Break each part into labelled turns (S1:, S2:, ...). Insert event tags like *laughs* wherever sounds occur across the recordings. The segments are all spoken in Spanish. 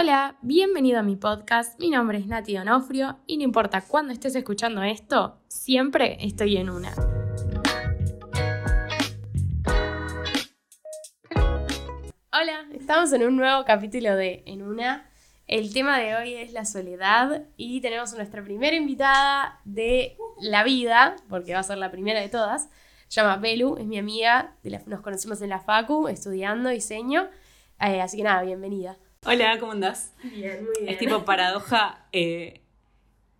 S1: Hola, bienvenido a mi podcast. Mi nombre es Nati Donofrio y no importa cuándo estés escuchando esto, siempre estoy en una. Hola, estamos en un nuevo capítulo de En una. El tema de hoy es la soledad y tenemos a nuestra primera invitada de la vida, porque va a ser la primera de todas. Se llama Belu, es mi amiga, nos conocimos en la Facu estudiando diseño. Eh, así que nada, bienvenida.
S2: Hola, ¿cómo andás?
S1: Bien, muy
S2: Es tipo paradoja, eh,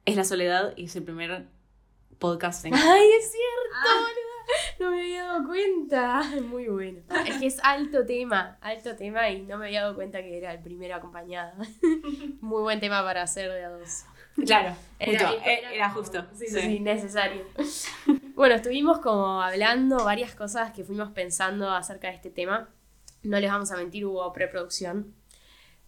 S2: es la soledad y es el primer podcast en...
S1: Ay, es cierto, boluda. No me había dado cuenta. Muy bueno. Es que es alto tema, alto tema y no me había dado cuenta que era el primero acompañado. *laughs* Muy buen tema para hacer de a dos.
S2: Claro,
S1: Era-
S2: justo,
S1: era-
S2: eh, era justo.
S1: Sí,
S2: sí.
S1: sí, necesario. Bueno, estuvimos como hablando varias cosas que fuimos pensando acerca de este tema. No les vamos a mentir, hubo preproducción.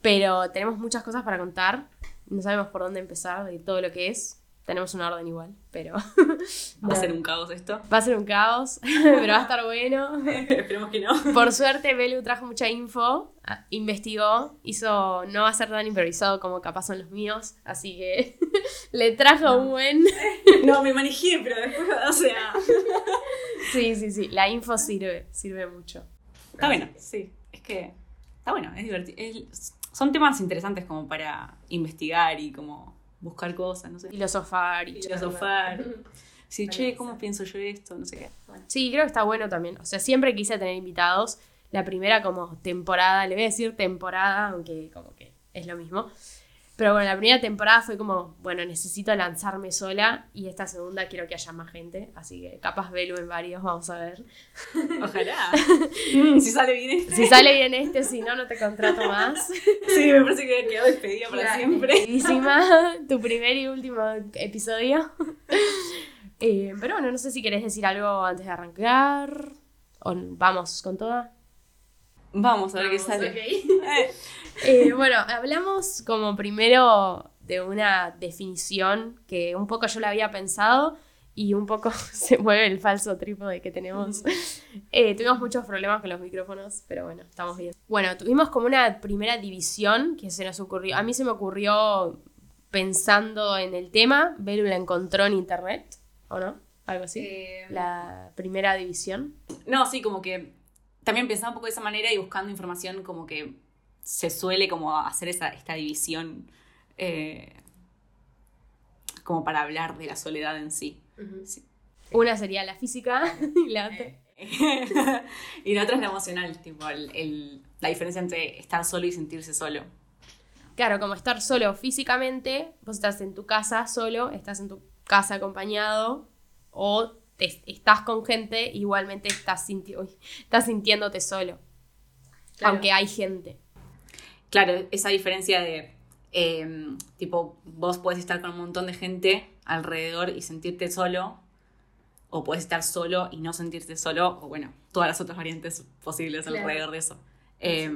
S1: Pero tenemos muchas cosas para contar. No sabemos por dónde empezar de todo lo que es. Tenemos un orden igual, pero *laughs*
S2: Va a ser un caos esto.
S1: va a ser un caos, *laughs* pero va a estar bueno. *laughs*
S2: Esperemos que no.
S1: Por suerte, Belu trajo mucha info, ah, investigó, hizo, no va a ser tan improvisado como capaz son los míos, así que le trajo un buen...
S2: No, me manejé, pero después, o sea...
S1: Sí, sí, sí, la info sirve, sirve mucho.
S2: Está bueno, sí. Es que está bueno, es divertido. es- son temas interesantes como para investigar y como buscar cosas, no sé.
S1: Filosofar y
S2: Filosofar. *laughs* Sí, che, ¿cómo pienso yo esto? No sé qué.
S1: Sí, creo que está bueno también. O sea, siempre quise tener invitados. La primera como temporada, le voy a decir temporada, aunque como que es lo mismo. Pero bueno, la primera temporada fue como, bueno, necesito lanzarme sola y esta segunda quiero que haya más gente. Así que capaz velo en varios, vamos a ver. *laughs*
S2: Ojalá. Mm, *laughs* si sale bien este.
S1: Si sale bien este, si no, no te contrato más. *laughs*
S2: Sí, me parece que quedó despedida para siempre.
S1: Queridísima, tu primer y último episodio. Eh, pero bueno, no sé si querés decir algo antes de arrancar. O vamos con toda.
S2: Vamos a ver qué sale. Eh, *laughs*
S1: Eh, bueno, hablamos como primero de una definición que un poco yo la había pensado y un poco *laughs* se mueve el falso trípode que tenemos. Eh, tuvimos muchos problemas con los micrófonos, pero bueno, estamos bien. Bueno, tuvimos como una primera división que se nos ocurrió. A mí se me ocurrió pensando en el tema. Belu la encontró en internet, ¿o no? Algo así.
S2: Eh,
S1: La primera división.
S2: No, sí, como que también pensaba un poco de esa manera y buscando información como que se suele como hacer esa, esta división eh, como para hablar de la soledad en sí. Sí.
S1: Una sería la física *laughs* y la otra. *laughs*
S2: y la otra es la emocional, tipo el- el- la diferencia entre estar solo y sentirse solo.
S1: Claro, como estar solo físicamente, vos estás en tu casa solo, estás en tu casa acompañado, o te- estás con gente, igualmente estás, sinti- uy, estás sintiéndote solo,
S2: Claro.
S1: aunque hay gente.
S2: Claro, esa diferencia de, eh, tipo, vos podés estar con un montón de gente alrededor y sentirte solo, o podés estar solo y no sentirte solo, o bueno, todas las otras variantes posibles
S1: Claro.
S2: alrededor de eso. Eh,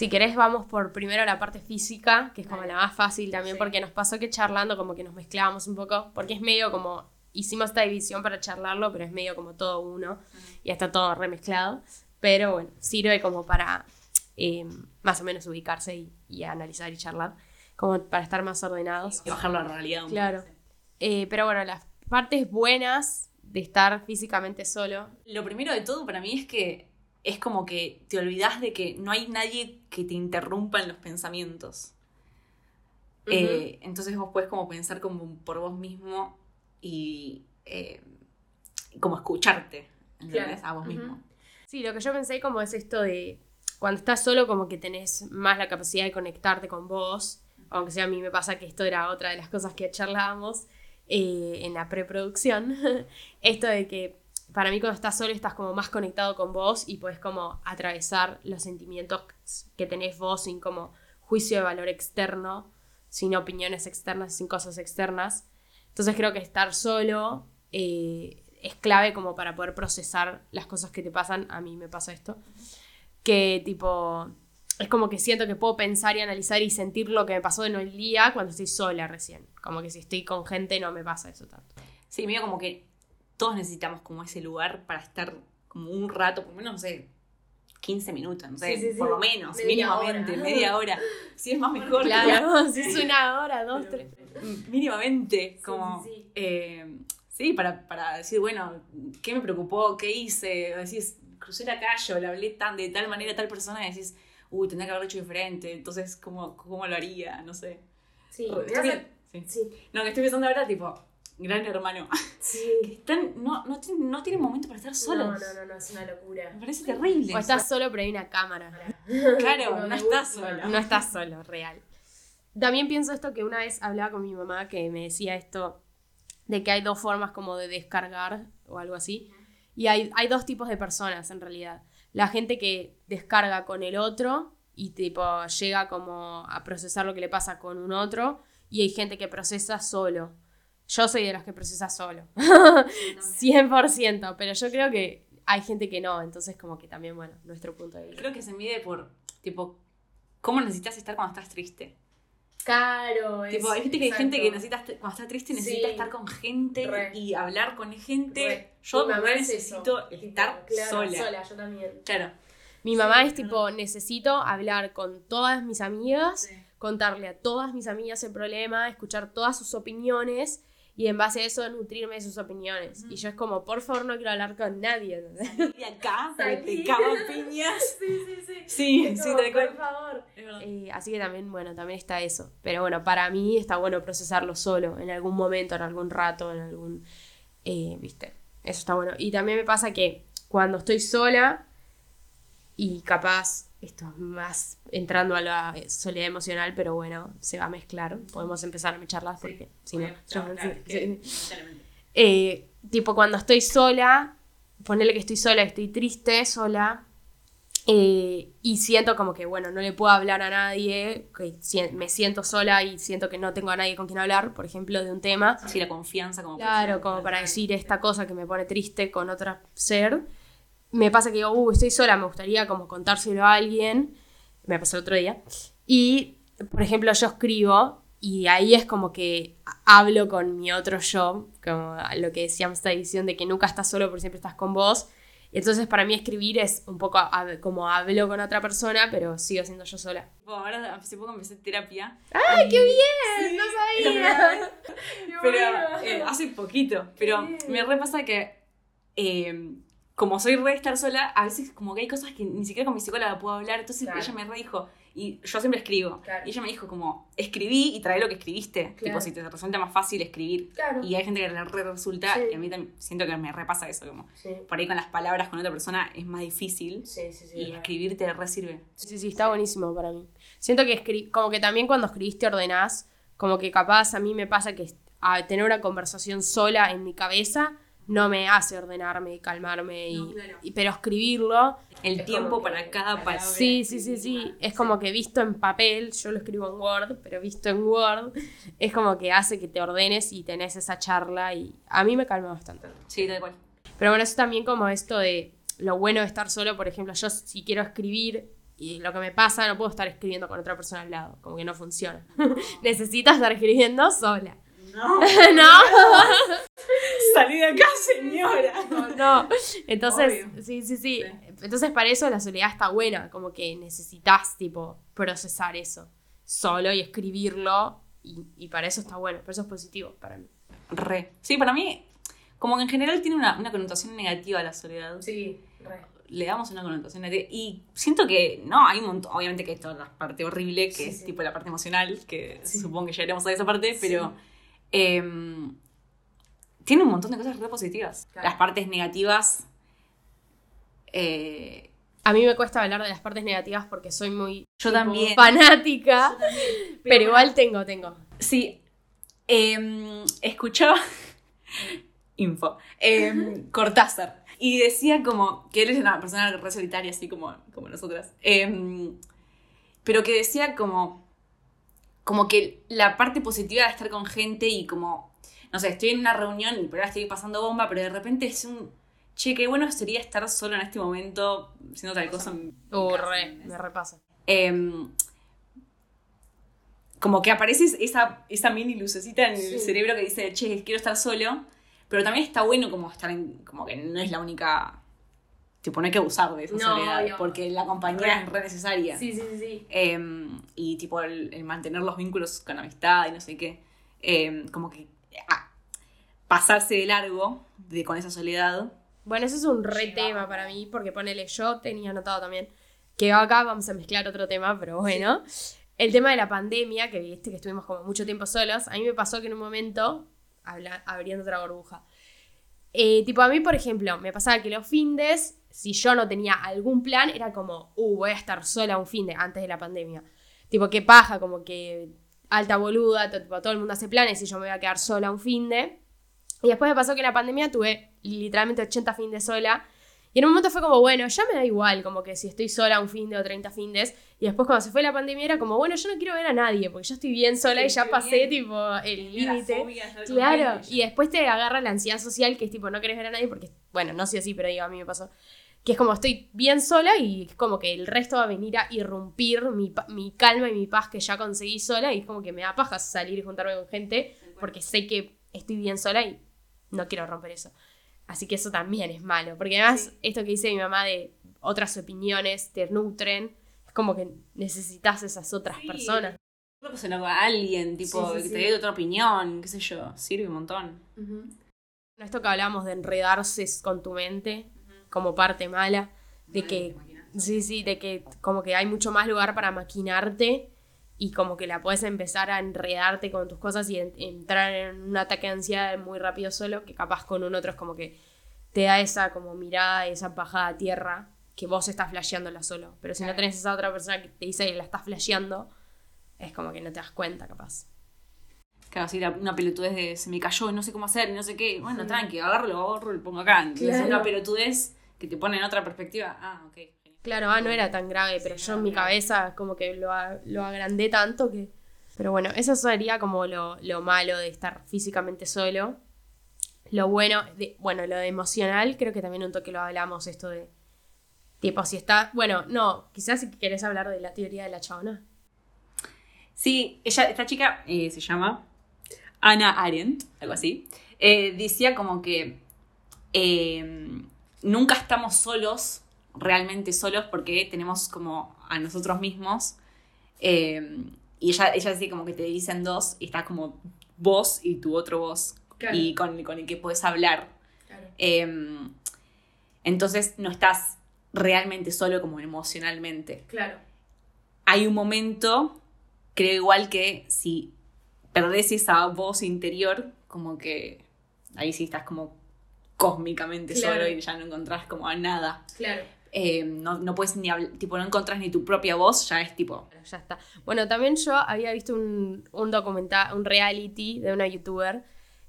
S1: Si querés, vamos por primero la parte física, que es como la más fácil también,
S2: Sí.
S1: porque nos pasó que charlando como que nos mezclábamos un poco, porque es medio como, hicimos esta división para charlarlo, pero es medio como todo uno, y está todo remezclado, pero bueno, sirve como para eh, más o menos ubicarse y, y analizar y charlar, como para estar más ordenados.
S2: y bajarlo a la realidad un poco.
S1: Claro. Eh, pero bueno, las partes buenas de estar físicamente solo.
S2: Lo primero de todo para mí es que es como que te olvidas de que no hay nadie que te interrumpa en los pensamientos. Eh, entonces vos puedes como pensar como por vos mismo y eh, como escucharte, ¿entendés?
S1: Claro.
S2: A vos mismo.
S1: Sí, lo que yo pensé como es esto de cuando estás solo como que tenés más la capacidad de conectarte con vos, aunque sea a mí me pasa que esto era otra de las cosas que charlábamos eh, en la preproducción, *laughs* esto de que para mí cuando estás solo estás como más conectado con vos y puedes como atravesar los sentimientos que tenés vos sin como juicio de valor externo, sin opiniones externas, sin cosas externas. Entonces creo que estar solo eh, es clave como para poder procesar las cosas que te pasan. A mí me pasa esto. Que tipo, es como que siento que puedo pensar y analizar y sentir lo que me pasó en el día cuando estoy sola recién. Como que si estoy con gente no me pasa eso tanto.
S2: Sí, medio como que todos necesitamos como ese lugar para estar como un rato, por lo menos, no sé, 15 minutos, no sé,
S1: Sí, sí,
S2: por lo menos,
S1: Media
S2: mínimamente,
S1: hora.
S2: media hora. *laughs* Si es más mejor.
S1: Claro, si es una hora, dos, tres.
S2: Mínimamente, como...
S1: sí, sí.
S2: eh, sí, para, para decir, bueno, ¿qué me preocupó? ¿Qué hice? Decís, crucé la calle, o le hablé tan, de tal manera a tal persona y decís, uy, tendría que haberlo hecho diferente, entonces, ¿cómo, cómo lo haría? No sé.
S1: Sí,
S2: Estoy-
S1: me hace-
S2: sí.
S1: sí,
S2: No, que estoy pensando ahora, tipo, gran hermano.
S1: sí. *laughs*
S2: Están, no, no, tienen, no tienen momento para estar solos.
S1: No, no, no, no, es una locura.
S2: Me parece terrible.
S1: O estás solo, pero hay una cámara.
S2: Claro,
S1: Tipo, *laughs*
S2: no estás solo.
S1: No estás solo, real. También pienso esto que una vez hablaba con mi mamá que me decía esto de que hay dos formas como de descargar o algo así. Y hay, hay dos tipos de personas en realidad. La gente que descarga con el otro y tipo llega como a procesar lo que le pasa con un otro y hay gente que procesa solo. Yo soy de las que procesa solo. 100%, *laughs* pero yo creo que hay gente que no, entonces como que también, bueno, nuestro punto de vista.
S2: Creo que se mide por, tipo, cómo necesitas estar cuando estás triste.
S1: Claro,
S2: Tipo, hay gente que, hay gente que necesita, cuando está triste necesita
S1: Sí.
S2: estar con gente
S1: Re.
S2: y hablar con gente.
S1: Re.
S2: Yo
S1: Mi mamá es
S2: necesito
S1: eso,
S2: estar
S1: claro,
S2: sola.
S1: yo también.
S2: Claro.
S1: Mi mamá es tipo, necesito hablar con todas mis amigas,
S2: Sí.
S1: contarle a todas mis amigas el problema, escuchar todas sus opiniones y en base a eso nutrirme de sus opiniones. Y yo es como, por favor, no quiero hablar con nadie.
S2: Salí de acá, *laughs* te cago *laughs* piñas.
S1: Sí, sí, sí.
S2: Sí,
S1: Es
S2: sí,
S1: como,
S2: cual.
S1: por favor. Eh, así que también, bueno, también está eso. Pero bueno, para mí está bueno procesarlo solo, en algún momento, en algún rato, en algún... eh, ¿Viste? Eso está bueno. Y también me pasa que cuando estoy sola y capaz, esto es más entrando a la eh, soledad emocional, pero bueno, se va a mezclar. Podemos empezar a mecharlas porque si no... Yo-
S2: claro,
S1: sí, sí. Eh, tipo, cuando estoy sola, ponerle que estoy sola, estoy triste, sola, eh, y siento como que, bueno, no le puedo hablar a nadie, que me siento sola y siento que no tengo a nadie con quien hablar, por ejemplo, de un tema.
S2: Sí, la confianza como
S1: Claro, como para decir esta cosa que me pone triste con otro ser. Me pasa que digo, uh, estoy sola, me gustaría como contárselo a alguien. Me pasó el otro día. Y, por ejemplo, yo escribo y ahí es como que hablo con mi otro yo, como lo que decíamos esta edición de que nunca estás solo porque siempre estás con vos. Entonces para mí escribir es un poco como hablo con otra persona, pero sigo siendo yo sola.
S2: Bueno, ahora hace poco empecé terapia.
S1: ¡Ay, qué bien!
S2: Sí,
S1: ¡No sabía! *laughs*
S2: Pero eh, hace poquito. Pero me repasa que eh, como soy re de estar sola, a veces como que hay cosas que ni siquiera con mi psicóloga puedo hablar. Entonces
S1: Claro.
S2: ella me re dijo, y yo siempre escribo.
S1: Claro.
S2: Y ella me dijo como, escribí y trae lo que escribiste.
S1: Claro.
S2: Tipo, si te resulta más fácil escribir.
S1: Claro.
S2: Y hay gente que le re resulta,
S1: Sí.
S2: y a mí también siento que me repasa eso. Como,
S1: Sí,
S2: por ahí con las palabras con otra persona es más difícil.
S1: sí, sí. sí,
S2: y
S1: es
S2: escribir te re sirve.
S1: Sí, sí, está buenísimo para mí. Siento que escri como que también cuando escribiste ordenás, como que capaz a mí me pasa que a tener una conversación sola en mi cabeza no me hace ordenarme y calmarme, y,
S2: No, claro.
S1: y- pero escribirlo,
S2: El
S1: Es
S2: tiempo para cada palabra.
S1: sí, sí, sí, sí, es como que visto en papel, yo lo escribo en Word, pero visto en Word, es como que hace que te ordenes y tenés esa charla y a mí me calma bastante.
S2: Sí, tal cual.
S1: Pero bueno, eso también como esto de lo bueno de estar solo, por ejemplo, yo si quiero escribir y lo que me pasa, no puedo estar escribiendo con otra persona al lado, como que no funciona. *laughs* Necesito estar escribiendo sola. *laughs*
S2: No,
S1: ¿No?
S2: salí de acá, señora.
S1: No. Entonces, sí, sí, sí,
S2: Sí.
S1: Entonces para eso la soledad está buena, como que necesitas tipo procesar eso solo y escribirlo y, y para eso está bueno, por eso es positivo para mí.
S2: Re. Sí, para mí, como que en general tiene una, una connotación negativa la soledad.
S1: Sí, re.
S2: Le damos una connotación negativa. Y siento que, no, hay un montón. Obviamente que esto es la parte horrible, que
S1: Sí,
S2: es
S1: sí.
S2: tipo la parte emocional, que
S1: Sí.
S2: supongo que llegaremos a esa parte, pero. Em, tiene un montón de cosas re positivas.
S1: Claro.
S2: Las partes negativas. eh,
S1: A mí me cuesta hablar de las partes negativas porque soy muy
S2: Yo también. *laughs*
S1: fanática, pero, igual tengo, tengo.
S2: Sí. em, escuchaba. *laughs* Info. em, Cortázar. Y decía como que él es una persona re solitaria, así como, como nosotras. Pero que decía como. Como que la parte positiva de estar con gente y como. No sé, estoy en una reunión y por ahora estoy pasando bomba, pero de repente es un. Che, qué bueno sería estar solo en este momento haciendo tal cosa.
S1: Uh, me repasa.
S2: Em, como que aparece esa, esa mini lucecita en el cerebro que dice, che, quiero estar solo, pero también está bueno como estar en, como que no es la única tipo, no hay que abusar de esa
S1: No,
S2: soledad,
S1: obvio.
S2: porque la compañía
S1: Re.
S2: es re necesaria.
S1: Sí, sí, sí, sí.
S2: Em, y tipo, el, el mantener los vínculos con amistad y no sé qué. Em, como que ah, pasarse de largo de, con esa soledad.
S1: Bueno, eso es un re tema para mí, porque ponele, yo tenía anotado también, que acá vamos a mezclar otro tema, pero bueno. El tema de la pandemia, que viste que estuvimos como mucho tiempo solos, a mí me pasó que en un momento, habla- abriendo otra burbuja, eh, tipo a mí, por ejemplo, me pasaba que los findes, si yo no tenía algún plan, era como, uh, voy a estar sola un finde antes de la pandemia. Tipo, qué paja, como que alta boluda, tipo, todo el mundo hace planes y yo me voy a quedar sola un finde. Y después me pasó que en la pandemia tuve literalmente 80 findes sola. Y en un momento fue como, bueno, ya me da igual, como que si estoy sola un finde o 30 findes. Y después cuando se fue la pandemia era como, bueno, yo no quiero ver a nadie, porque yo estoy bien sola y ya pasé
S2: bien.
S1: tipo el límite.
S2: de
S1: Claro, y después te agarra la ansiedad social, que es tipo, no querés ver a nadie porque, bueno, no sé así, pero digo, a mí me pasó. Que es como estoy bien sola y es como que el resto va a venir a irrumpir mi, mi calma y mi paz que ya conseguí sola y es como que me da paja salir y juntarme con gente porque sé que estoy bien sola y no quiero romper eso. Así que eso también es malo, porque además
S2: Sí.
S1: esto que dice mi mamá de otras opiniones te nutren, es como que necesitas esas otras
S2: Sí.
S1: personas.
S2: Relacionar con alguien, tipo,
S1: Sí, sí,
S2: que te dé otra opinión, qué sé yo, sirve un montón.
S1: Esto que hablamos de enredarse con tu mente como parte mala, de que sí, sí, de que como que hay mucho más lugar para maquinarte y como que la puedes empezar a enredarte con tus cosas y en- entrar en un ataque de ansiedad muy rápido solo, que capaz con un otro es como que te da esa como mirada, esa bajada a tierra que vos estás flasheándola solo. Pero si no tenés esa otra persona que te dice que la estás flasheando, es como que no te das cuenta capaz.
S2: Claro, si una pelotudez de se me cayó y no sé cómo hacer no sé qué. Bueno,
S1: Sí.
S2: tranqui, agarro, lo agarro y lo pongo acá. Entonces,
S1: Claro.
S2: una pelotudez que te pone en otra perspectiva. Ah, ok.
S1: Claro, ah, no era tan grave, pero
S2: Sí,
S1: yo en mi
S2: grave.
S1: cabeza como que lo, lo agrandé tanto que... Pero bueno, eso sería como lo, lo malo de estar físicamente solo. Lo bueno, de, bueno, lo de emocional, creo que también un toque lo hablamos, esto de... Tipo, si está... Bueno, no, quizás si querés hablar de la teoría de la chabona.
S2: Sí, ella, esta chica eh, se llama Ana Arendt, algo así. Eh, decía como que eh, nunca estamos solos, realmente solos, porque tenemos como a nosotros mismos. eh, y ella, ella decía como que te dicen dos y está como vos y tu otro vos.
S1: Claro.
S2: Y con, con el que puedes hablar. Eh, entonces no estás realmente solo como emocionalmente
S1: Claro.
S2: hay un momento, creo igual que si perdés esa voz interior, como que ahí sí estás como cósmicamente
S1: Claro.
S2: solo y ya no encontrás como a nada.
S1: Claro.
S2: Eh, no, no puedes ni hablar, tipo, no encontrás ni tu propia voz, ya es tipo,
S1: ya está. Bueno, también yo había visto un, un documental, un reality de una youtuber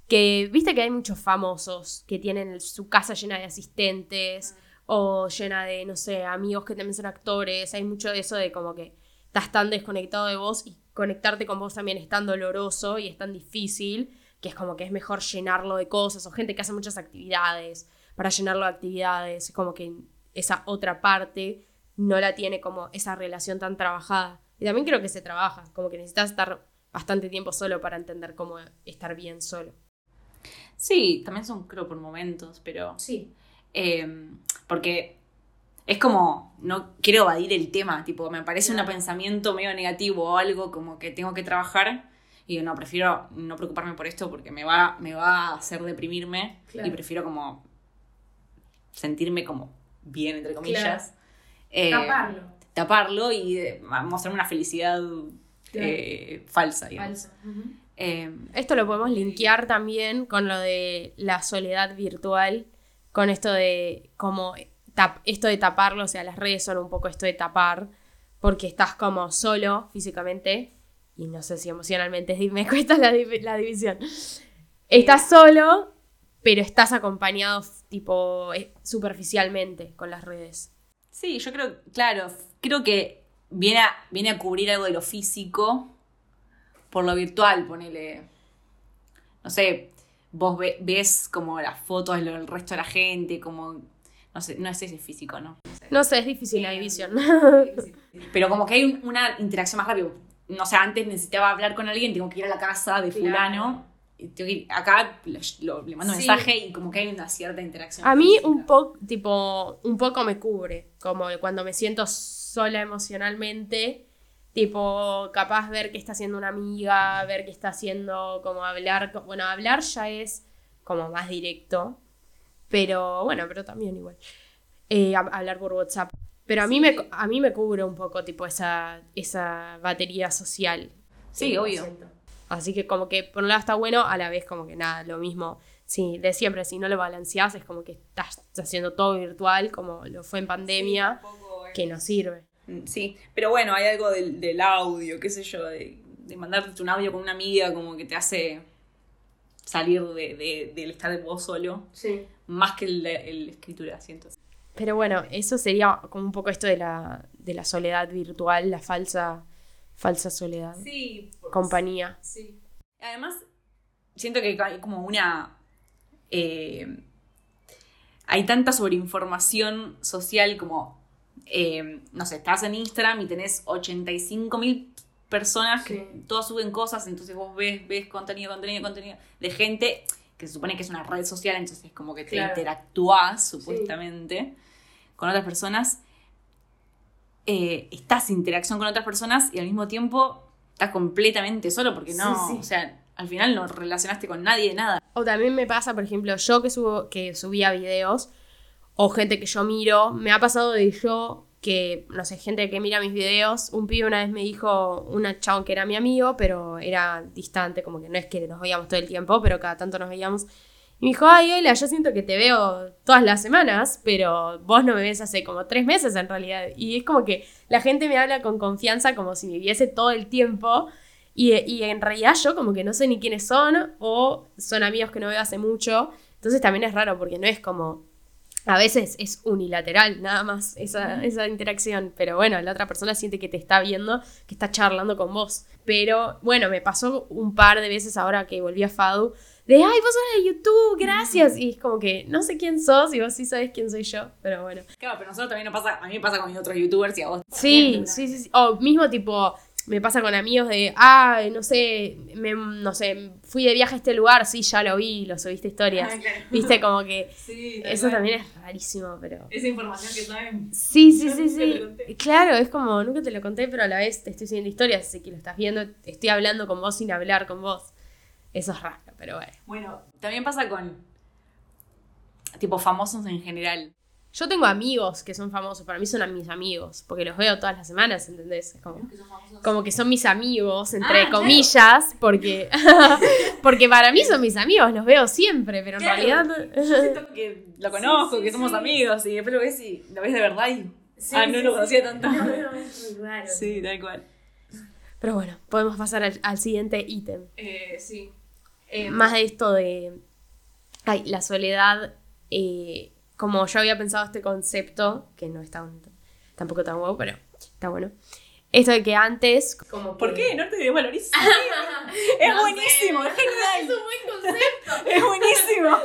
S1: que, viste que hay muchos famosos que tienen su casa llena de asistentes o llena de, no sé, amigos que también son actores. Hay mucho de eso de como que estás tan desconectado de vos y conectarte con vos también es tan doloroso y es tan difícil que es como que es mejor llenarlo de cosas o gente que hace muchas actividades para llenarlo de actividades. Es como que esa otra parte no la tiene como esa relación tan trabajada. Y también creo que se trabaja, como que necesitas estar bastante tiempo solo para entender cómo estar bien solo.
S2: sí, también son creo por momentos, pero
S1: Sí.
S2: eh, porque es como, no quiero evadir el tema, tipo, me parece
S1: Claro.
S2: un pensamiento medio negativo o algo como que tengo que trabajar y no, prefiero no preocuparme por esto porque me va, me va a hacer deprimirme
S1: Claro.
S2: y prefiero como sentirme como bien, entre comillas.
S1: Claro.
S2: Eh,
S1: Taparlo.
S2: taparlo y eh, mostrarme una felicidad eh, falsa, digamos. Eh,
S1: Esto lo podemos linkear también con lo de la soledad virtual, con esto de como tap- esto de taparlo, o sea, las redes son un poco esto de tapar, porque estás como solo físicamente y no sé si emocionalmente, es me *laughs* cuesta la, la división. Estás solo, pero estás acompañado tipo eh, superficialmente con las redes.
S2: Sí, yo creo, claro, creo que viene a, viene a cubrir algo de lo físico por lo virtual, ponele. No sé, vos ve- ves como las fotos del resto de la gente, como. No sé, no sé si es físico, ¿no?
S1: No sé, es difícil la división. *laughs*
S2: Pero como que hay un- una interacción más rápida. No sé, antes necesitaba hablar con alguien, tengo que ir a la casa de fulano tengo que ir- acá lo- lo- le mando un
S1: Sí.
S2: mensaje y como que hay una cierta interacción.
S1: A mí
S2: física.
S1: un poco, tipo, un poco me cubre, como cuando me siento sola emocionalmente, tipo, capaz ver qué está haciendo una amiga, ver qué está haciendo, como hablar, bueno, hablar ya es como más directo, pero bueno, pero también igual, Eh, hab- hablar por WhatsApp. Pero a mí, me, a mí me cubre un poco, tipo, esa, esa batería social.
S2: Sí, obvio.
S1: Así que como que por un lado está bueno, a la vez como que nada, lo mismo. Sí, de siempre, si no lo balanceás, es como que estás haciendo todo virtual, como lo fue en pandemia, que no sirve.
S2: Mm, Sí, pero bueno, hay algo del, del audio, qué sé yo, de, de mandarte un audio con una amiga como que te hace salir de, de- del estar de vos solo,
S1: Sí.
S2: más que el, el escritura, siento.
S1: Pero bueno, eso sería como un poco esto de la, de la soledad virtual, la falsa, falsa soledad.
S2: Sí,
S1: Compañía.
S2: Sí. Además, siento que hay como una. eh, hay tanta sobreinformación social como. eh, no sé, estás en Instagram y tenés 85 mil personas que
S1: Sí.
S2: todas suben cosas, entonces vos ves, ves contenido, contenido, contenido de gente que se supone que es una red social, entonces como que te
S1: Claro.
S2: interactúas supuestamente con otras personas. eh, estás en interacción con otras personas y al mismo tiempo estás completamente solo porque no,
S1: Sí, sí.
S2: o sea, al final no relacionaste con nadie de nada.
S1: O también me pasa, por ejemplo, yo que subo, que subía videos, o gente que yo miro, me ha pasado de yo que, no sé, gente que mira mis videos, un pibe una vez me dijo, una chabón que era mi amigo, pero era distante, como que no es que nos veíamos todo el tiempo, pero cada tanto nos veíamos. Y me dijo, ay, Ela, yo siento que te veo todas las semanas, pero vos no me ves hace como tres meses en realidad. Y es como que la gente me habla con confianza como si me viese todo el tiempo. Y, y en realidad yo como que no sé ni quiénes son o son amigos que no veo hace mucho. Entonces también es raro porque no es como... A veces es unilateral nada más esa, esa interacción, pero bueno, la otra persona siente que te está viendo, que está charlando con vos. Pero bueno, me pasó un par de veces ahora que volví a Fadu, de, ay, vos sos de YouTube, gracias. Y es como que no sé quién sos y vos sí sabés quién soy yo, pero bueno.
S2: Claro, pero nosotros también nos pasa, a mí me pasa con otros youtubers y a vos.
S1: Sí,
S2: también,
S1: sí, sí, sí. O mismo tipo, me pasa con amigos de, ah, no sé, me, no sé, fui de viaje a este lugar, sí, ya lo vi, lo subiste historias.
S2: Ah, claro.
S1: Viste, como que *laughs*
S2: Sí,
S1: eso también es rarísimo, pero...
S2: Esa información que saben.
S1: Sí, sí, sí, sí. Claro, es como, nunca te lo conté, pero a la vez te estoy subiendo historias, así que lo estás viendo, estoy hablando con vos sin hablar con vos. Eso es raro, pero bueno.
S2: Bueno, también pasa con tipo famosos en general.
S1: Yo tengo amigos que son famosos, para mí son mis amigos, porque los veo todas las semanas, ¿entendés? Como... como que son mis amigos, entre
S2: Ah, claro.
S1: comillas, porque, *laughs* porque para mí son mis amigos, los veo siempre, pero en
S2: Claro.
S1: realidad...
S2: Yo siento que lo *laughs* conozco,
S1: Sí, sí,
S2: que somos
S1: sí.
S2: amigos, y después lo ves y lo ves de verdad y. ah, no lo conocía tanto. *laughs*
S1: Sí.
S2: Sí, tal cual.
S1: Pero bueno, podemos pasar al, al siguiente ítem.
S2: Eh, sí.
S1: Más de esto de... Ay, la soledad, eh, como yo había pensado este concepto, que no es tan, tampoco tan guau, pero está bueno. Esto de que antes... Como
S2: ¿Por
S1: que-
S2: qué? No te desvalorices. *laughs* es
S1: No
S2: buenísimo, es genial.
S1: Es un buen concepto. *laughs*
S2: Es buenísimo.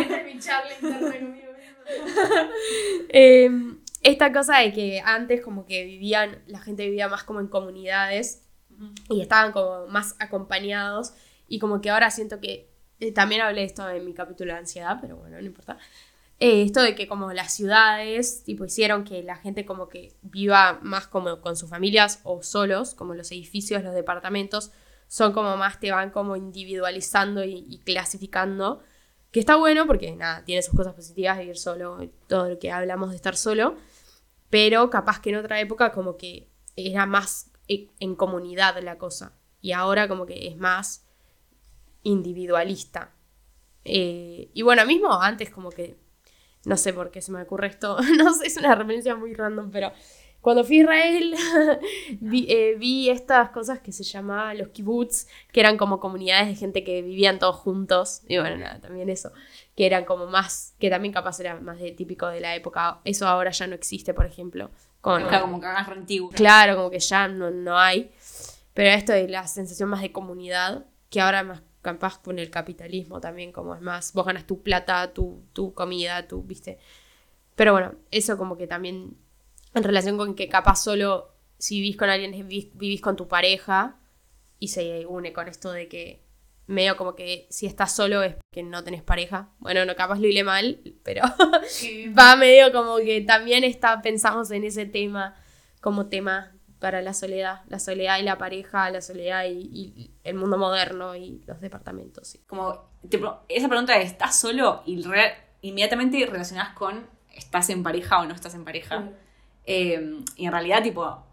S1: Esta es mi charla interna conmigo. Eh, esta cosa de que antes como que vivían, la gente vivía más como en comunidades y estaban como más acompañados y como que ahora siento que, eh, también hablé de esto en mi capítulo de ansiedad, pero bueno, no importa. Eh, esto de que como las ciudades tipo hicieron que la gente como que viva más como con sus familias o solos, como los edificios, los departamentos, son como más, te van como individualizando y, clasificando, que está bueno porque nada, tiene sus cosas positivas de ir solo, todo lo que hablamos de estar solo, pero capaz que en otra época como que era más e- en comunidad la cosa, y ahora como que es más individualista. Eh, y bueno, mismo antes como que, no sé por qué se me ocurre esto, *laughs* no sé, es una referencia muy random, pero cuando fui a Israel *laughs* vi, eh, vi estas cosas que se llamaban los kibbutz, que eran como comunidades de gente que vivían todos juntos, y bueno, nada, también eso, que eran como más, que también capaz era más de típico de la época, eso ahora ya no existe, por ejemplo, con...
S2: Claro, como que antiguo.
S1: Claro, como que ya no, no hay. Pero esto de la sensación más de comunidad, que ahora más capaz con el capitalismo también, como es más, vos ganas tu plata, tu, tu comida, tu, viste. Pero bueno, eso como que también en relación con que capaz solo si vivís con alguien, vivís, vivís con tu pareja y se une con esto de que medio como que si estás solo es que no tenés pareja. Bueno, no, capaz lo hile mal, pero *laughs* va medio como que también está, pensamos en ese tema como tema para la soledad, la soledad y la pareja, la soledad y, el mundo moderno y los departamentos.
S2: Como esa pregunta de ¿estás solo? y inmediatamente relacionás con ¿estás en pareja o no estás en pareja? Eh, y en realidad, tipo,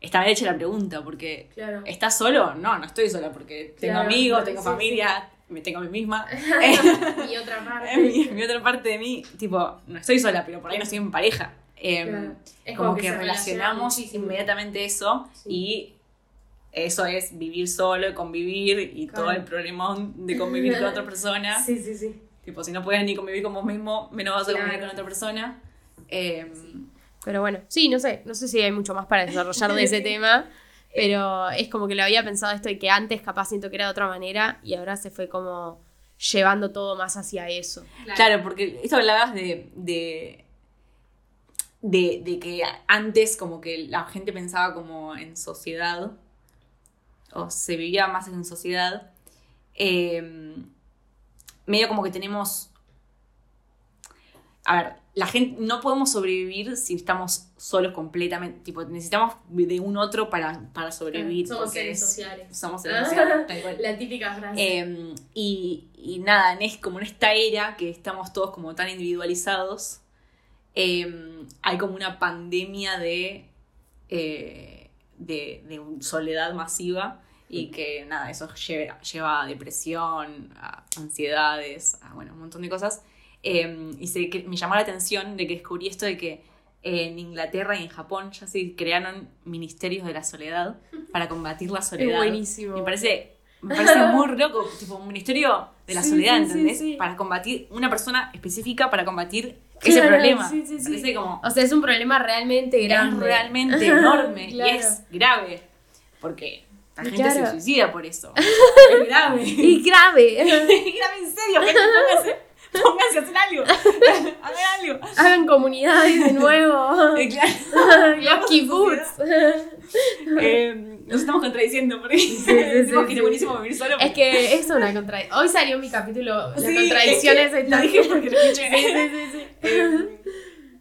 S2: está bien hecha la pregunta, porque ¿estás solo? No, no estoy sola, porque tengo amigos, tengo familia, me tengo a mí misma. *laughs* *laughs*
S1: mi otra parte. *laughs*
S2: mi, otra parte de mí, tipo, no estoy sola, pero por ahí no estoy en pareja. Em, como, que, relacionamos inmediatamente eso y eso es vivir solo y convivir y todo el problema de convivir con otra *laughs* persona.
S1: Sí, sí, sí.
S2: Tipo, si no puedes ni convivir con vos mismo, menos vas a convivir con otra persona. Eh,
S1: pero bueno, sí, no sé, no sé si hay mucho más para desarrollar de ese *laughs* tema, pero es como que lo había pensado esto y que antes capaz siento que era de otra manera y ahora se fue como llevando todo más hacia eso.
S2: Claro, porque esto hablabas de, de, de, que antes como que la gente pensaba como en sociedad, o se vivía más en sociedad, eh, medio como que tenemos... A ver, la gente, no podemos sobrevivir si estamos solos completamente, tipo, necesitamos de un otro para, para sobrevivir.
S1: Somos seres sociales.
S2: Somos seres *laughs* sociales,
S1: La típica frase.
S2: Em, y, y, nada, es como en esta era que estamos todos como tan individualizados, em, hay como una pandemia de, eh, de, de, soledad masiva y que nada, eso lleva, lleva a depresión, a ansiedades, a bueno, un montón de cosas. Em, y se, me llamó la atención de que descubrí esto de que en Inglaterra y en Japón ya se crearon ministerios de la soledad para combatir la soledad.
S1: buenísimo.
S2: Me parece, me parece muy loco, tipo un ministerio de la soledad, ¿entendés? para combatir, una persona específica para combatir ese problema. Parece como,
S1: o sea, es un problema realmente grande.
S2: Es realmente enorme y es grave. Porque la gente se suicida por eso. *laughs* es grave.
S1: Y grave. *laughs*
S2: y grave en serio, que *laughs* Pónganse a hacer algo. *laughs* Hagan algo.
S1: Hagan comunidades de nuevo. *laughs*
S2: Eh, claro.
S1: Los kibbutz.
S2: Eh, nos estamos contradiciendo porque sí, sí, que buenísimo vivir solo.
S1: Es que es una contradicción. Hoy salió mi capítulo, las contradicciones.
S2: Es que, lo dije porque lo escuché.
S1: Sí, sí, sí.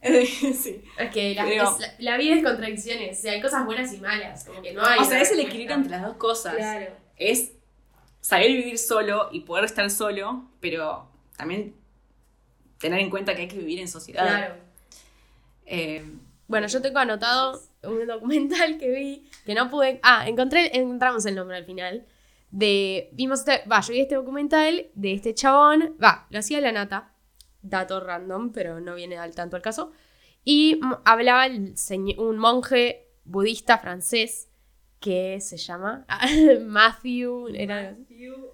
S2: Eh, sí.
S1: Es que la, la, vida es contradicciones. O sea, hay cosas buenas y malas. Como que no hay.
S2: O sea, es el equilibrio entre las dos cosas.
S1: Claro.
S2: Es saber vivir solo y poder estar solo, pero también tener en cuenta que hay que vivir en sociedad.
S1: Claro.
S2: Eh,
S1: bueno, yo tengo anotado un documental que vi, que no pude... Ah, encontré, encontramos el nombre al final. De, vimos este, va, yo vi este documental de este chabón, va, lo hacía la nata, dato random, pero no viene al tanto al caso, y hablaba el un monje budista francés que se llama *laughs* Matthew, era
S2: Matthew.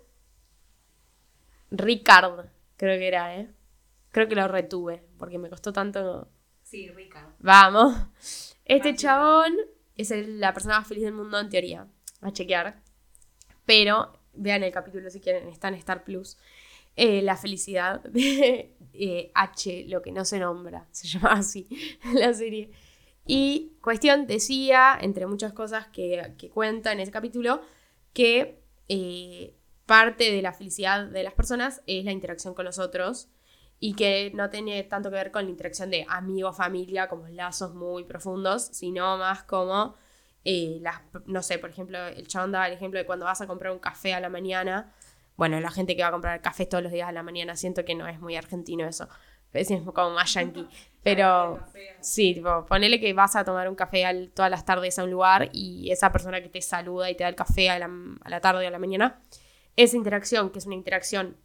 S1: Ricard, creo que era, ¿eh? Creo que lo retuve, porque me costó tanto.
S2: Sí, rica.
S1: Vamos. Este chabón es la persona más feliz del mundo en teoría. A chequear. Pero, vean el capítulo si quieren, está en Star Plus. Eh, la felicidad de eh, H, lo que no se nombra, se llama así *laughs* la serie. Y cuestión decía, entre muchas cosas que, cuenta en ese capítulo, que eh, parte de la felicidad de las personas es la interacción con los otros y que no tiene tanto que ver con la interacción de amigo, familia, como lazos muy profundos, sino más como, eh, las, no sé, por ejemplo, el chabón daba el ejemplo de cuando vas a comprar un café a la mañana, bueno, la gente que va a comprar café todos los días a la mañana, siento que no es muy argentino eso, es como más yankee, pero sí, tipo, ponele que vas a tomar un café todas las tardes a un lugar y esa persona que te saluda y te da el café a la, a la tarde o a la mañana, esa interacción, que es una interacción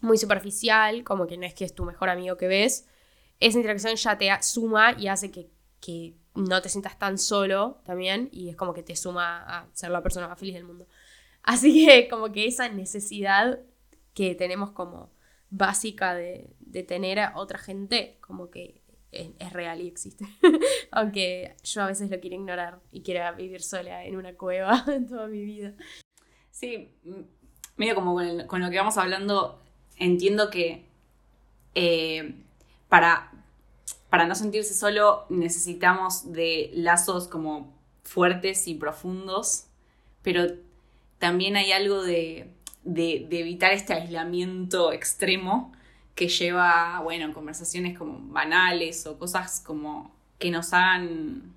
S1: muy superficial, como que no es que es tu mejor amigo que ves, esa interacción ya te suma y hace que, no te sientas tan solo también y es como que te suma a ser la persona más feliz del mundo. *laughs* Así que como que esa necesidad que tenemos como básica de, tener a otra gente, como que es, es real y existe. *laughs* Aunque yo a veces lo quiero ignorar y quiera vivir sola en una cueva en *laughs* toda mi vida.
S2: Sí, medio como con lo que vamos hablando entiendo que eh, para, para no sentirse solo necesitamos de lazos como fuertes y profundos, pero también hay algo de, de, de evitar este aislamiento extremo que lleva, bueno, conversaciones como banales o cosas como que nos hagan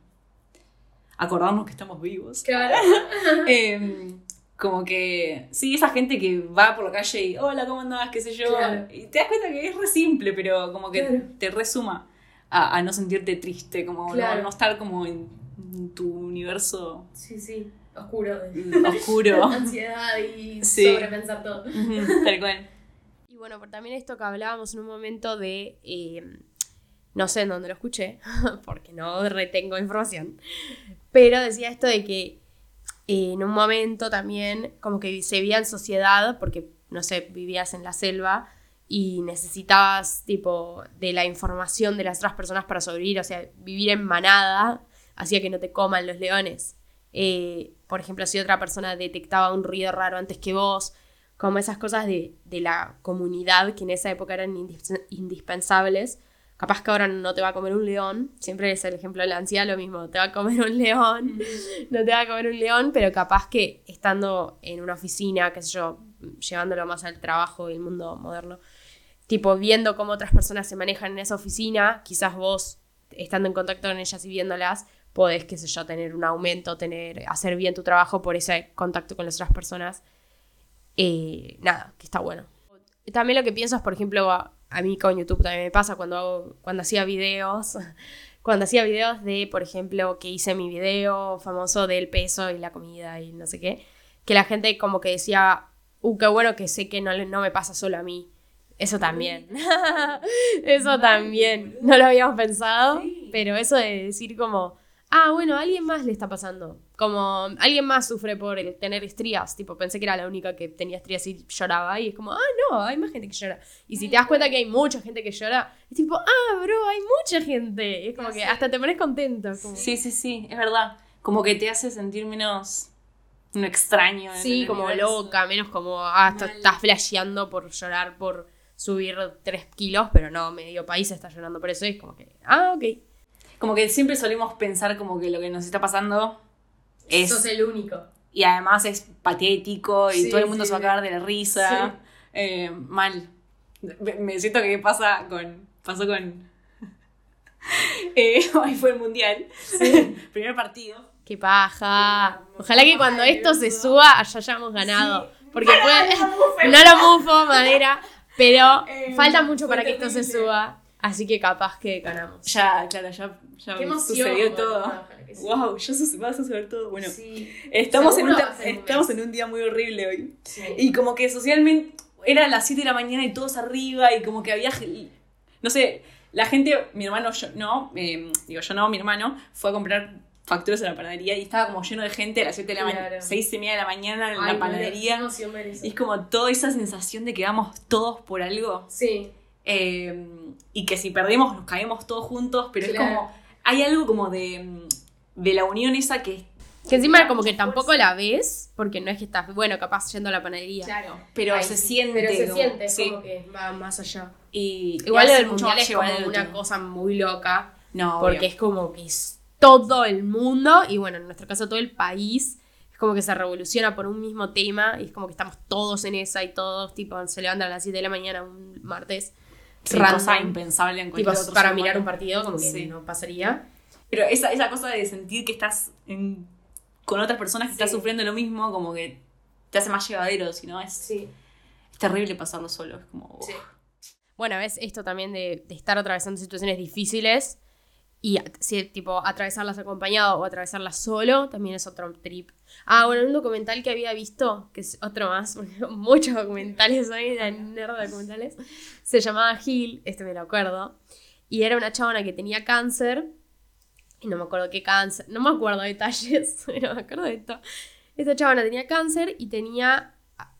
S2: acordarnos que estamos vivos.
S1: Claro. *laughs*
S2: Em, como que, sí, esa gente que va por la calle y, hola, ¿cómo andás? ¿Qué sé yo?
S1: Claro.
S2: Y te das cuenta que es re simple, pero como que
S1: Claro.
S2: te resuma a, a no sentirte triste, como no-
S1: Claro.
S2: no, estar como en, en tu universo
S1: Sí, sí. Oscuro. *laughs*
S2: oscuro. *laughs*
S1: Ansiedad y
S2: Sí.
S1: sobrepensar todo.
S2: Tal cual. *laughs*
S1: Y bueno, por también esto que hablábamos en un momento de, eh, no sé en dónde lo escuché, porque no retengo información, pero decía esto de que en un momento también como que se vivía en sociedad, porque, no sé, vivías en la selva y necesitabas tipo de la información de las otras personas para sobrevivir, o sea, vivir en manada hacía que no te coman los leones. Eh, por ejemplo, si otra persona detectaba un ruido raro antes que vos, como esas cosas de, de la comunidad que en esa época eran indis- indispensables. Capaz que ahora no te va a comer un león, siempre es el ejemplo de la ansiedad, lo mismo, te va a comer un león, *laughs* no te va a comer un león, pero capaz que estando en una oficina, qué sé yo, llevándolo más al trabajo y el mundo moderno, tipo viendo cómo otras personas se manejan en esa oficina, quizás vos, estando en contacto con ellas y viéndolas, podés, qué sé yo, tener un aumento, tener, hacer bien tu trabajo por ese contacto con las otras personas. Eh, nada, que está bueno. También lo que pienso es, por ejemplo, a, mí con YouTube también me pasa cuando, hago- cuando hacía videos, *laughs* cuando hacía videos de, por ejemplo, que hice mi video famoso del peso y la comida y no sé qué, que la gente como que decía, uh, qué bueno que sé que no, no me pasa solo a mí. Eso también. *laughs* eso también. No lo habíamos pensado, pero eso de decir como, ah, bueno, a alguien más le está pasando. Como alguien más sufre por el tener estrías. Tipo, pensé que era la única que tenía estrías y lloraba. Y es como, ah, no, hay más gente que llora. Y si te das cuenta que hay mucha gente que llora, es tipo, ah, bro, hay mucha gente. Y es como que hasta te pones contento. Como,
S2: Sí, sí, sí, es verdad. Como que te hace sentir menos un extraño.
S1: Sí, como
S2: universo.
S1: loca, menos como, ah, está-
S2: Mal.
S1: estás flasheando por llorar por subir 3 kilos, pero no, medio país está llorando por eso. Y es como que, ah, ok.
S2: Como que siempre solemos pensar como que lo que nos está pasando es...
S1: Sos el único.
S2: Y además es patético y
S1: Sí,
S2: todo el mundo
S1: sí,
S2: se va a
S1: sí.
S2: cagar de la risa.
S1: Sí.
S2: Eh, mal. Me, siento que pasa con. Pasó con. *laughs* eh, *laughs* hoy fue el mundial. *laughs* Primer partido.
S1: Qué paja. Ojalá que cuando esto se suba ya hayamos ganado. Porque puede-
S2: no lo mufen.
S1: no lo mufo, madera. Pero
S2: Eh,
S1: falta mucho para que esto se suba. Así que capaz que ganamos.
S2: Ya, claro, ya, ya
S1: Qué emoción,
S2: sucedió
S1: bueno,
S2: todo.
S1: que sí.
S2: Wow, ya va a suceder todo. Bueno,
S1: Sí.
S2: estamos, en un,
S1: Seguro
S2: estamos en un día muy horrible hoy.
S1: Sí.
S2: Y como que socialmente era las 7 de la mañana y todos arriba y como que había, no sé, la gente, mi hermano, yo no, eh, digo yo no, mi hermano fue a comprar facturas a la panadería y estaba como lleno de gente a las 7 de la mañana,
S1: Claro.
S2: 6 y media de la mañana en
S1: Ay,
S2: la panadería. Y es como toda esa sensación de que vamos todos por algo
S1: Sí.
S2: eh, y que si perdemos nos caemos todos juntos, pero es
S1: Claro.
S2: como, hay algo como de, mm, de la unión esa que
S1: Que encima como que tampoco la ves, porque no es que estás, bueno, capaz yendo a la panadería.
S2: Claro, pero
S1: Ay,
S2: se
S1: sí.
S2: siente.
S1: Pero se siente, es
S2: sí.
S1: como que va más allá.
S2: Y
S1: Igual
S2: y
S1: lo del mundial es como una cosa muy loca.
S2: No,
S1: Porque
S2: obvio.
S1: es como que es todo el mundo, y bueno, en nuestro caso todo el país, es como que se revoluciona por un mismo tema, y es como que estamos todos en esa, y todos, tipo, se levantan a las 7 de la mañana un martes,
S2: Sí,
S1: random,
S2: cosa impensable en
S1: tipo,
S2: cualquier otro
S1: para mirar
S2: humano.
S1: un partido, como que
S2: Sí.
S1: no pasaría.
S2: Pero esa, esa cosa de sentir que estás en- con otras personas que estás
S1: Sí.
S2: sufriendo lo mismo, como que te hace más llevadero, si no es,
S1: Sí.
S2: es terrible pasarlo solo. Es como.
S1: Bueno, ves esto también de, de estar atravesando situaciones difíciles y si, tipo atravesarlas acompañado o atravesarlas solo también es otro trip. Ah, bueno, un documental que había visto, que es otro más, *laughs* muchos documentales hoy, de documentales, se llamaba Hill, este me lo acuerdo, y era una chabona que tenía cáncer, y no me acuerdo qué cáncer, no me acuerdo detalles, *laughs* pero me acuerdo de esto. Esta chabona tenía cáncer y tenía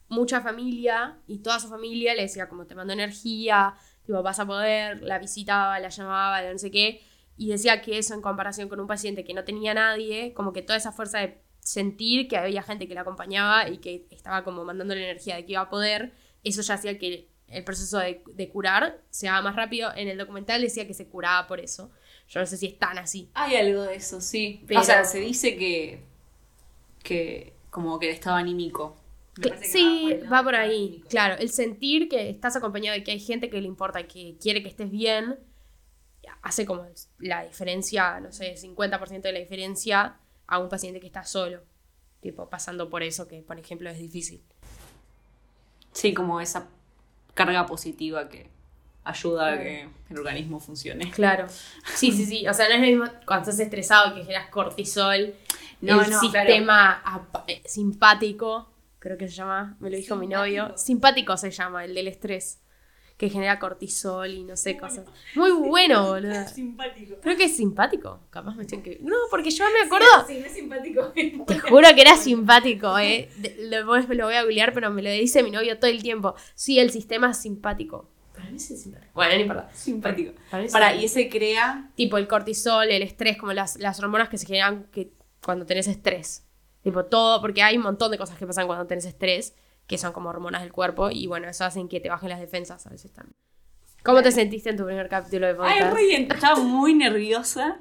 S1: mucha familia y toda su familia le decía como te mando energía, tipo vas a poder, la visitaba, la llamaba, la no sé qué, y decía que eso en comparación con un paciente que no tenía nadie, como que toda esa fuerza de sentir que había gente que la acompañaba y que estaba como mandándole energía de que iba a poder, eso ya hacía que el proceso de, de curar se haga más rápido. En el documental decía que se curaba por eso. Yo no sé si es tan así.
S2: Hay algo de eso, sí.
S1: Pero-
S2: O sea, se dice que, que como que el estado anímico
S1: Que-
S2: que
S1: sí, va por ahí. Claro, el sentir que estás acompañado y que hay gente que le importa que quiere que estés bien, hace como la diferencia, no sé, 50% de la diferencia a un paciente que está solo. Tipo, pasando por eso que, por ejemplo, es difícil.
S2: Sí, como esa carga positiva que ayuda a que el organismo funcione.
S1: Claro. Sí, sí, sí. O sea, no es lo mismo cuando estás estresado que generas cortisol.
S2: No,
S1: el
S2: no,
S1: sistema eh, simpático, creo que se llama, me lo dijo mi novio.
S2: Simpático
S1: se llama, el del estrés. Que genera cortisol y no sé, cosas. Muy bueno, boludo.
S2: Simpático.
S1: Creo que es simpático. Capaz me estoy que. No, porque yo me acuerdo.
S2: Sí, no es simpático. *laughs*
S1: Te juro que era simpático, eh. Me lo voy a googlear, pero me lo dice mi novio todo el tiempo. Sí, el sistema es simpático. Para mí sí es simpático. Bueno, no importa.
S2: Simpático.
S1: Para
S2: Para,
S1: simpático.
S2: y ese crea.
S1: Tipo el cortisol, el estrés, como las, las hormonas que se generan que, cuando tenés estrés. Tipo todo, porque hay un montón de cosas que pasan cuando tenés estrés, que son como hormonas del cuerpo, y bueno, eso hacen que te bajen las defensas a veces también. ¿Cómo te sentiste en tu primer capítulo de podcast?
S2: Ay, re bien. Estaba muy nerviosa.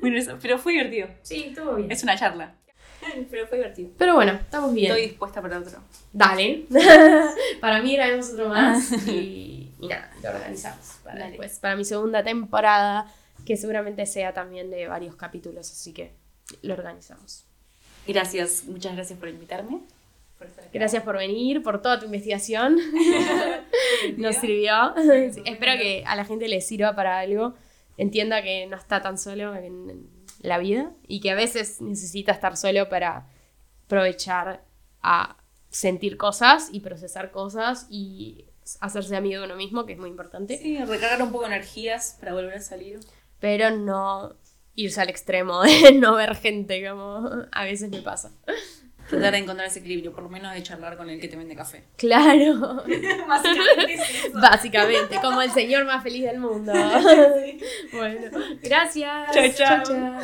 S2: Muy nerviosa, Pero fue divertido.
S1: Sí, estuvo bien.
S2: Es una charla. *laughs* Pero fue divertido.
S1: Pero bueno, estamos bien.
S2: Estoy dispuesta para otro.
S1: Dale. *laughs* para mí grabemos otro más y, y nada, lo organizamos para
S2: Dale.
S1: después. Para mi segunda temporada, que seguramente sea también de varios capítulos, así que lo organizamos.
S2: Gracias, muchas gracias por invitarme. Por.
S1: Gracias por venir, por toda tu investigación. *laughs* *laughs* Nos sirvió. Sí, Espero que a la gente le sirva para algo. Entienda que no está tan solo en la vida y que a veces necesita estar solo para aprovechar a sentir cosas y procesar cosas y hacerse amigo de uno mismo, que es muy importante.
S2: Sí, recargar un poco energías para volver a salir.
S1: Pero no irse al extremo de *laughs* no ver gente, como a veces me pasa.
S2: Tratar de encontrar ese equilibrio, por lo menos de charlar con el que te vende café. *laughs*
S1: Claro. *laughs*
S2: Básicamente es eso.
S1: Básicamente, como el señor más feliz del mundo. *laughs* Bueno, gracias.
S2: Chao.
S1: chao.